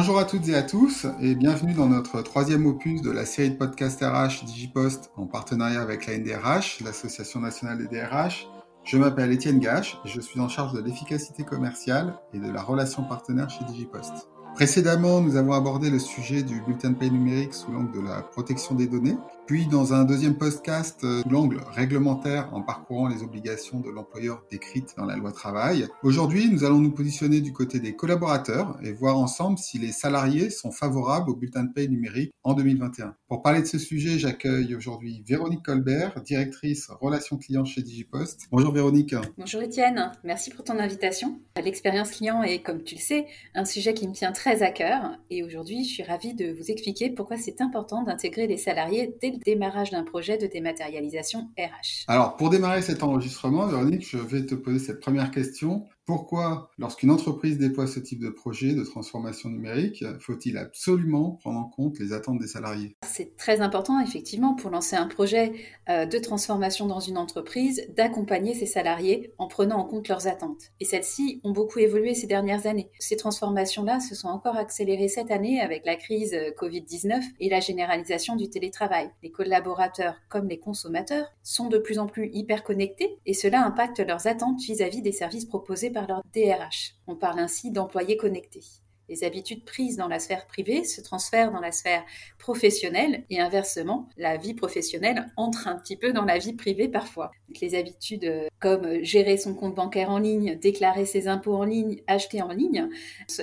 Bonjour à toutes et à tous et bienvenue dans notre troisième opus de la série de podcasts RH Digipost en partenariat avec la NDRH, l'Association nationale des DRH. Je m'appelle Étienne Gache et je suis en charge de l'efficacité commerciale et de la relation partenaire chez Digipost. Précédemment, nous avons abordé le sujet du bulletin de paie numérique sous l'angle de la protection des données. Puis, dans un deuxième podcast, euh, sous l'angle réglementaire en parcourant les obligations de l'employeur décrites dans la loi travail. Aujourd'hui, nous allons nous positionner du côté des collaborateurs et voir ensemble si les salariés sont favorables au bulletin de paie numérique en 2021. Pour parler de ce sujet, j'accueille aujourd'hui Véronique Colbert, directrice relations clients chez Digipost. Bonjour Véronique. Bonjour Étienne, merci pour ton invitation. L'expérience client est, comme tu le sais, un sujet qui me tient très à cœur et aujourd'hui, je suis ravie de vous expliquer pourquoi c'est important d'intégrer les salariés dès le démarrage d'un projet de dématérialisation RH. Alors, pour démarrer cet enregistrement, Véronique, je vais te poser cette première question. Pourquoi, lorsqu'une entreprise déploie ce type de projet de transformation numérique, faut-il absolument prendre en compte les attentes des salariés? C'est très important, effectivement, pour lancer un projet euh, de transformation dans une entreprise, d'accompagner ses salariés en prenant en compte leurs attentes. Et celles-ci ont beaucoup évolué ces dernières années. Ces transformations-là se sont encore accélérées cette année avec la crise euh, Covid-19 et la généralisation du télétravail. Les collaborateurs comme les consommateurs sont de plus en plus hyper connectés et cela impacte leurs attentes vis-à-vis -vis des services proposés par leur DRH. On parle ainsi d'employés connectés. Les habitudes prises dans la sphère privée se transfèrent dans la sphère professionnelle et inversement, la vie professionnelle entre un petit peu dans la vie privée parfois. les habitudes euh, comme gérer son compte bancaire en ligne, déclarer ses impôts en ligne, acheter en ligne,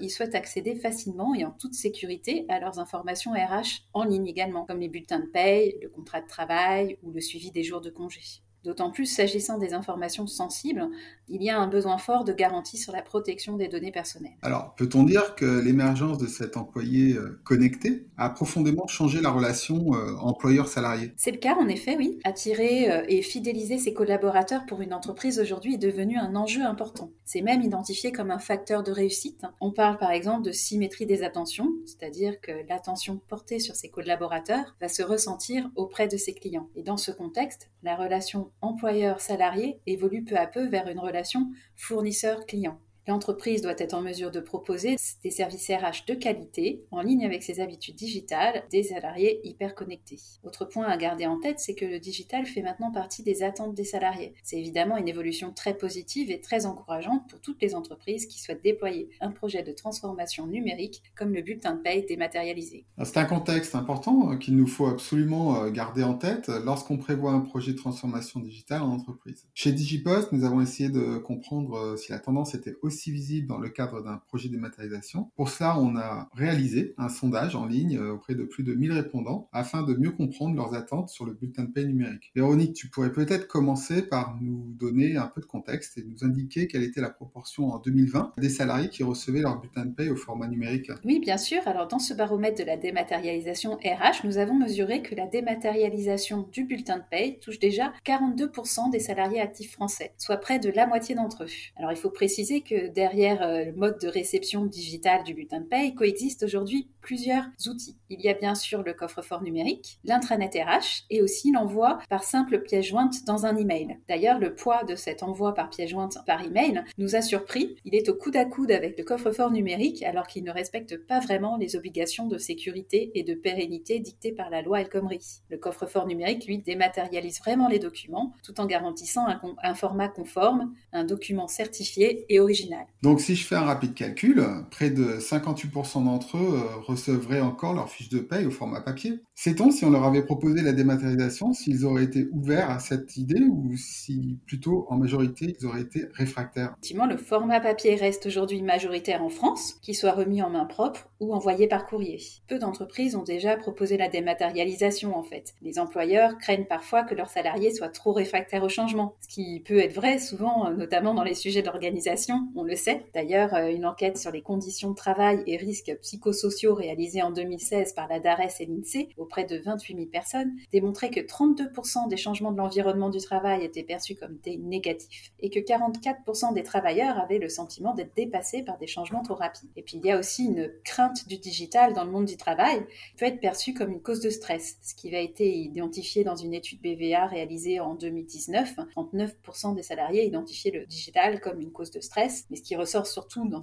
ils souhaitent accéder facilement et en toute sécurité à leurs informations RH en ligne également, comme les bulletins de paye, le contrat de travail ou le suivi des jours de congé. D'autant plus s'agissant des informations sensibles, il y a un besoin fort de garantie sur la protection des données personnelles. Alors, peut-on dire que l'émergence de cet employé euh, connecté a profondément changé la relation euh, employeur-salarié? C'est le cas, en effet, oui. Attirer euh, et fidéliser ses collaborateurs pour une entreprise aujourd'hui est devenu un enjeu important. C'est même identifié comme un facteur de réussite. On parle par exemple de symétrie des attentions, c'est-à-dire que l'attention portée sur ses collaborateurs va se ressentir auprès de ses clients. Et dans ce contexte, la relation employeur-salarié évolue peu à peu vers une relation fournisseur-client. L'entreprise doit être en mesure de proposer des services RH de qualité, en ligne avec ses habitudes digitales, des salariés hyper connectés. Autre point à garder en tête, c'est que le digital fait maintenant partie des attentes des salariés. C'est évidemment une évolution très positive et très encourageante pour toutes les entreprises qui souhaitent déployer un projet de transformation numérique comme le bulletin de paye dématérialisé. C'est un contexte important euh, qu'il nous faut absolument euh, garder en tête lorsqu'on prévoit un projet de transformation digitale en entreprise. Chez Digipost, nous avons essayé de comprendre euh, si la tendance était aussi visible dans le cadre d'un projet de dématérialisation. Pour cela, on a réalisé un sondage en ligne euh, auprès de plus de 1000 répondants afin de mieux comprendre leurs attentes sur le bulletin de paie numérique. Véronique, tu pourrais peut-être commencer par nous donner un peu de contexte et nous indiquer quelle était la proportion en 2020 des salariés qui recevaient leur bulletin de paie au format numérique. Oui, bien sûr. Alors, dans ce baromètre de la dématérialisation RH, nous avons mesuré que la dématérialisation du bulletin de paie touche déjà 42% des salariés actifs français, soit près de la moitié d'entre eux. Alors, il faut préciser que derrière euh, le mode de réception digital du bulletin de paye coexistent aujourd'hui plusieurs outils. Il y a bien sûr le coffre-fort numérique, l'intranet RH et aussi l'envoi par simple pièce jointe dans un email. D'ailleurs, le poids de cet envoi par pièce jointe par email nous a surpris. Il est au coude à coude avec le coffre-fort numérique alors qu'il ne respecte pas vraiment les obligations de sécurité et de pérennité dictées par la loi El Khomri. Le coffre-fort numérique, lui, dématérialise vraiment les documents tout en garantissant un format conforme, un document certifié et original. Donc si je fais un rapide calcul, près de 58% d'entre eux euh, recevraient encore leur fiche de paye au format papier. Sait-on si on leur avait proposé la dématérialisation, s'ils auraient été ouverts à cette idée ou si plutôt en majorité ils auraient été réfractaires? Effectivement, le format papier reste aujourd'hui majoritaire en France, qu'il soit remis en main propre ou envoyé par courrier. Peu d'entreprises ont déjà proposé la dématérialisation en fait. Les employeurs craignent parfois que leurs salariés soient trop réfractaires au changement, ce qui peut être vrai souvent, notamment dans les sujets d'organisation. On le sait. D'ailleurs, euh, une enquête sur les conditions de travail et risques psychosociaux réalisée en 2016 par la DARES et l'INSEE auprès de 28 000 personnes démontrait que 32% des changements de l'environnement du travail étaient perçus comme des négatifs et que 44% des travailleurs avaient le sentiment d'être dépassés par des changements trop rapides. Et puis il y a aussi une crainte du digital dans le monde du travail qui peut être perçue comme une cause de stress, ce qui a été identifié dans une étude BVA réalisée en 2019. 39% des salariés identifiaient le digital comme une cause de stress Mais ce qui ressort surtout dans,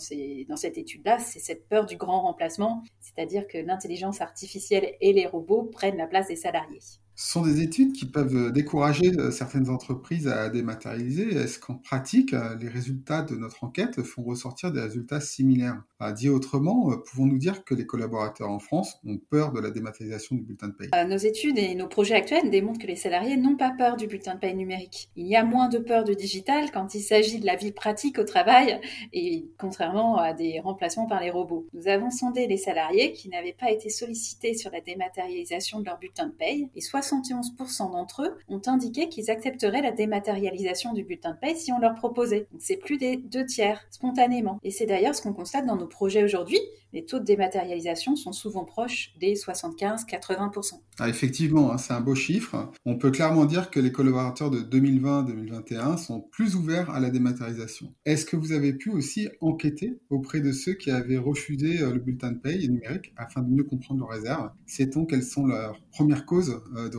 dans cette étude-là, c'est cette peur du grand remplacement, c'est-à-dire que l'intelligence artificielle et les robots prennent la place des salariés. Ce sont des études qui peuvent décourager euh, certaines entreprises à dématérialiser. Est-ce qu'en pratique, euh, les résultats de notre enquête font ressortir des résultats similaires? Dit autrement, euh, pouvons-nous dire que les collaborateurs en France ont peur de la dématérialisation du bulletin de paie Nos études et nos projets actuels démontrent que les salariés n'ont pas peur du bulletin de paie numérique. Il y a moins de peur du digital quand il s'agit de la vie pratique au travail et contrairement à des remplacements par les robots. Nous avons sondé les salariés qui n'avaient pas été sollicités sur la dématérialisation de leur bulletin de paie et soit 71% d'entre eux ont indiqué qu'ils accepteraient la dématérialisation du bulletin de paie si on leur proposait. C'est plus des deux tiers, spontanément. Et c'est d'ailleurs ce qu'on constate dans nos projets aujourd'hui. Les taux de dématérialisation sont souvent proches des 75-80%. Ah, effectivement, hein, c'est un beau chiffre. On peut clairement dire que les collaborateurs de 2020-2021 sont plus ouverts à la dématérialisation. Est-ce que vous avez pu aussi enquêter auprès de ceux qui avaient refusé euh, le bulletin de paie numérique afin de mieux comprendre leurs réserves? Sait-on quelles sont leurs premières causes euh,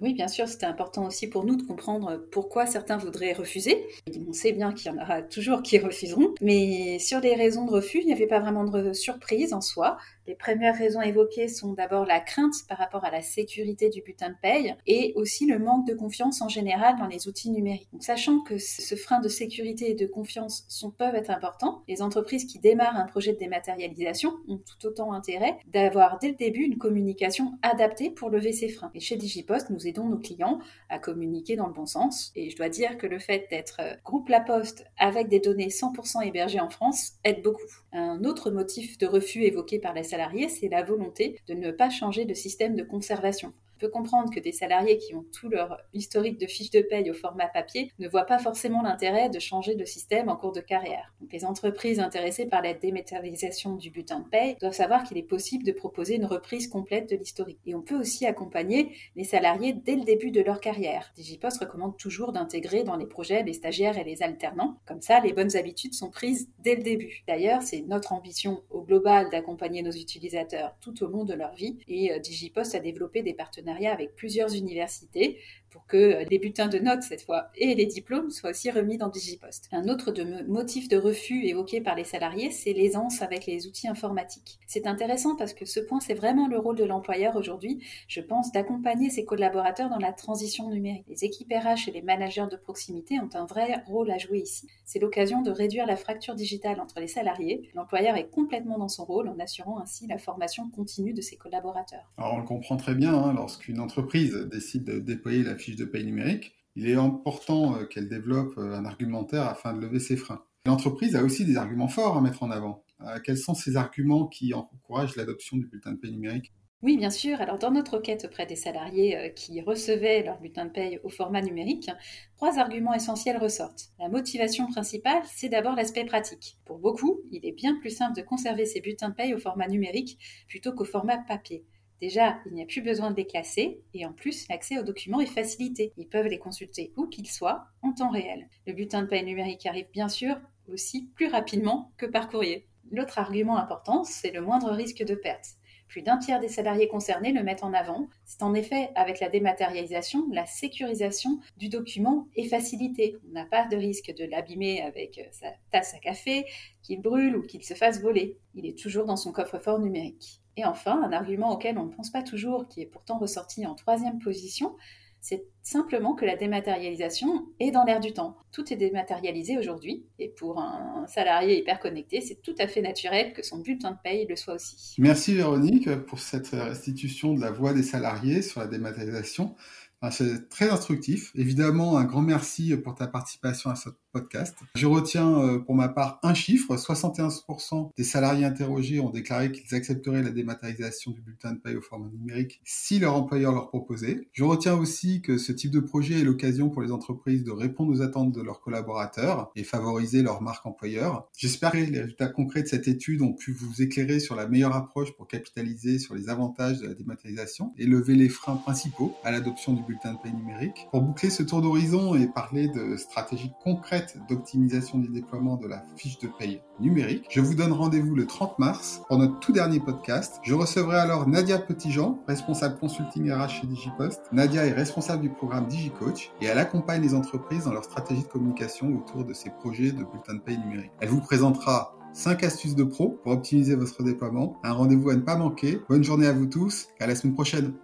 Oui, bien sûr, c'était important aussi pour nous de comprendre pourquoi certains voudraient refuser. On sait bien qu'il y en aura toujours qui refuseront, mais sur les raisons de refus, il n'y avait pas vraiment de surprise en soi. Les premières raisons évoquées sont d'abord la crainte par rapport à la sécurité du bulletin de paye et aussi le manque de confiance en général dans les outils numériques. sachant que ce frein de sécurité et de confiance peuvent être importants, les entreprises qui démarrent un projet de dématérialisation ont tout autant intérêt d'avoir dès le début une communication adaptée pour lever ces freins. Et chez Digipost, nous aidons nos clients à communiquer dans le bon sens. Et je dois dire que le fait d'être euh, groupe La Poste avec des données 100% hébergées en France aide beaucoup. Un autre motif de refus évoqué par les salariés, c'est la volonté de ne pas changer de système de conservation comprendre que des salariés qui ont tout leur historique de fiches de paye au format papier ne voient pas forcément l'intérêt de changer de système en cours de carrière. les entreprises intéressées par la dématérialisation du bulletin de paye doivent savoir qu'il est possible de proposer une reprise complète de l'historique. Et on peut aussi accompagner les salariés dès le début de leur carrière. Digipost recommande toujours d'intégrer dans les projets les stagiaires et les alternants. Comme ça, les bonnes habitudes sont prises dès le début. D'ailleurs, c'est notre ambition au global d'accompagner nos utilisateurs tout au long de leur vie et euh, Digipost a développé des partenariats avec plusieurs universités pour que les bulletins de notes cette fois et les diplômes soient aussi remis dans Digipost. Un autre motif de refus évoqué par les salariés, c'est l'aisance avec les outils informatiques. C'est intéressant parce que ce point, c'est vraiment le rôle de l'employeur aujourd'hui, je pense, d'accompagner ses collaborateurs dans la transition numérique. Les équipes RH et les managers de proximité ont un vrai rôle à jouer ici. C'est l'occasion de réduire la fracture digitale entre les salariés. L'employeur est complètement dans son rôle en assurant ainsi la formation continue de ses collaborateurs. Alors on le comprend très bien, hein, lorsqu'une entreprise décide de déployer la fiche de paye numérique, il est important euh, qu'elle développe euh, un argumentaire afin de lever ses freins. L'entreprise a aussi des arguments forts à mettre en avant. Euh, quels sont ces arguments qui encouragent l'adoption du bulletin de paye numérique? Oui, bien sûr. Alors, dans notre requête auprès des salariés qui recevaient leur bulletin de paye au format numérique, trois arguments essentiels ressortent. La motivation principale, c'est d'abord l'aspect pratique. Pour beaucoup, il est bien plus simple de conserver ses bulletins de paye au format numérique plutôt qu'au format papier. Déjà, il n'y a plus besoin de les classer et en plus, l'accès aux documents est facilité. Ils peuvent les consulter où qu'ils soient en temps réel. Le bulletin de paie numérique arrive bien sûr aussi plus rapidement que par courrier. L'autre argument important, c'est le moindre risque de perte. Plus d'un tiers des salariés concernés le mettent en avant. C'est en effet, avec la dématérialisation, la sécurisation du document est facilitée. On n'a pas de risque de l'abîmer avec sa tasse à café, qu'il brûle ou qu'il se fasse voler. Il est toujours dans son coffre-fort numérique. Et enfin, un argument auquel on ne pense pas toujours, qui est pourtant ressorti en troisième position, c'est simplement que la dématérialisation est dans l'air du temps. Tout est dématérialisé aujourd'hui, et pour un salarié hyper connecté, c'est tout à fait naturel que son bulletin de paye le soit aussi. Merci Véronique pour cette restitution de la voix des salariés sur la dématérialisation. C'est très instructif. Évidemment, un grand merci pour ta participation à ce podcast. Je retiens euh, pour ma part un chiffre. 71% des salariés interrogés ont déclaré qu'ils accepteraient la dématérialisation du bulletin de paye au format numérique si leur employeur leur proposait. Je retiens aussi que ce type de projet est l'occasion pour les entreprises de répondre aux attentes de leurs collaborateurs et favoriser leur marque employeur. J'espère que les résultats concrets de cette étude ont pu vous éclairer sur la meilleure approche pour capitaliser sur les avantages de la dématérialisation et lever les freins principaux à l'adoption du bulletin de paye numérique. Pour boucler ce tour d'horizon et parler de stratégies concrètes d'optimisation du déploiement de la fiche de paye numérique. Je vous donne rendez-vous le 30 mars pour notre tout dernier podcast. Je recevrai alors Nadia Petitjean, responsable consulting RH chez Digipost. Nadia est responsable du programme DigiCoach et elle accompagne les entreprises dans leur stratégie de communication autour de ces projets de bulletin de paye numérique. Elle vous présentera 5 astuces de pro pour optimiser votre déploiement. Un rendez-vous à ne pas manquer. Bonne journée à vous tous et à la semaine prochaine.